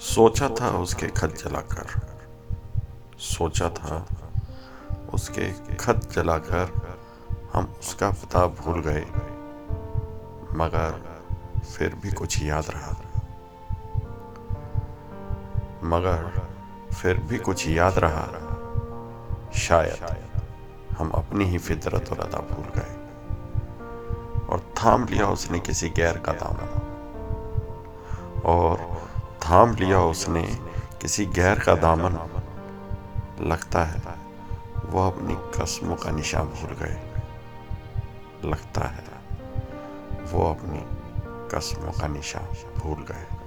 सोचा था उसके खत जलाकर। सोचा था उसके खत जलाकर हम उसका पता भूल गए। मगर फिर भी कुछ याद रहा। मगर फिर भी कुछ याद रहा। शायद हम अपनी ही फितरत और अदा भूल गए। और थाम लिया उसने किसी गैर का दामन। और थाम लिया उसने, किसी गैर का दामन। लगता है, वह अपनी कस्मों का निशान भूल गए। लगता है वो अपनी कस्मों का निशान भूल गए।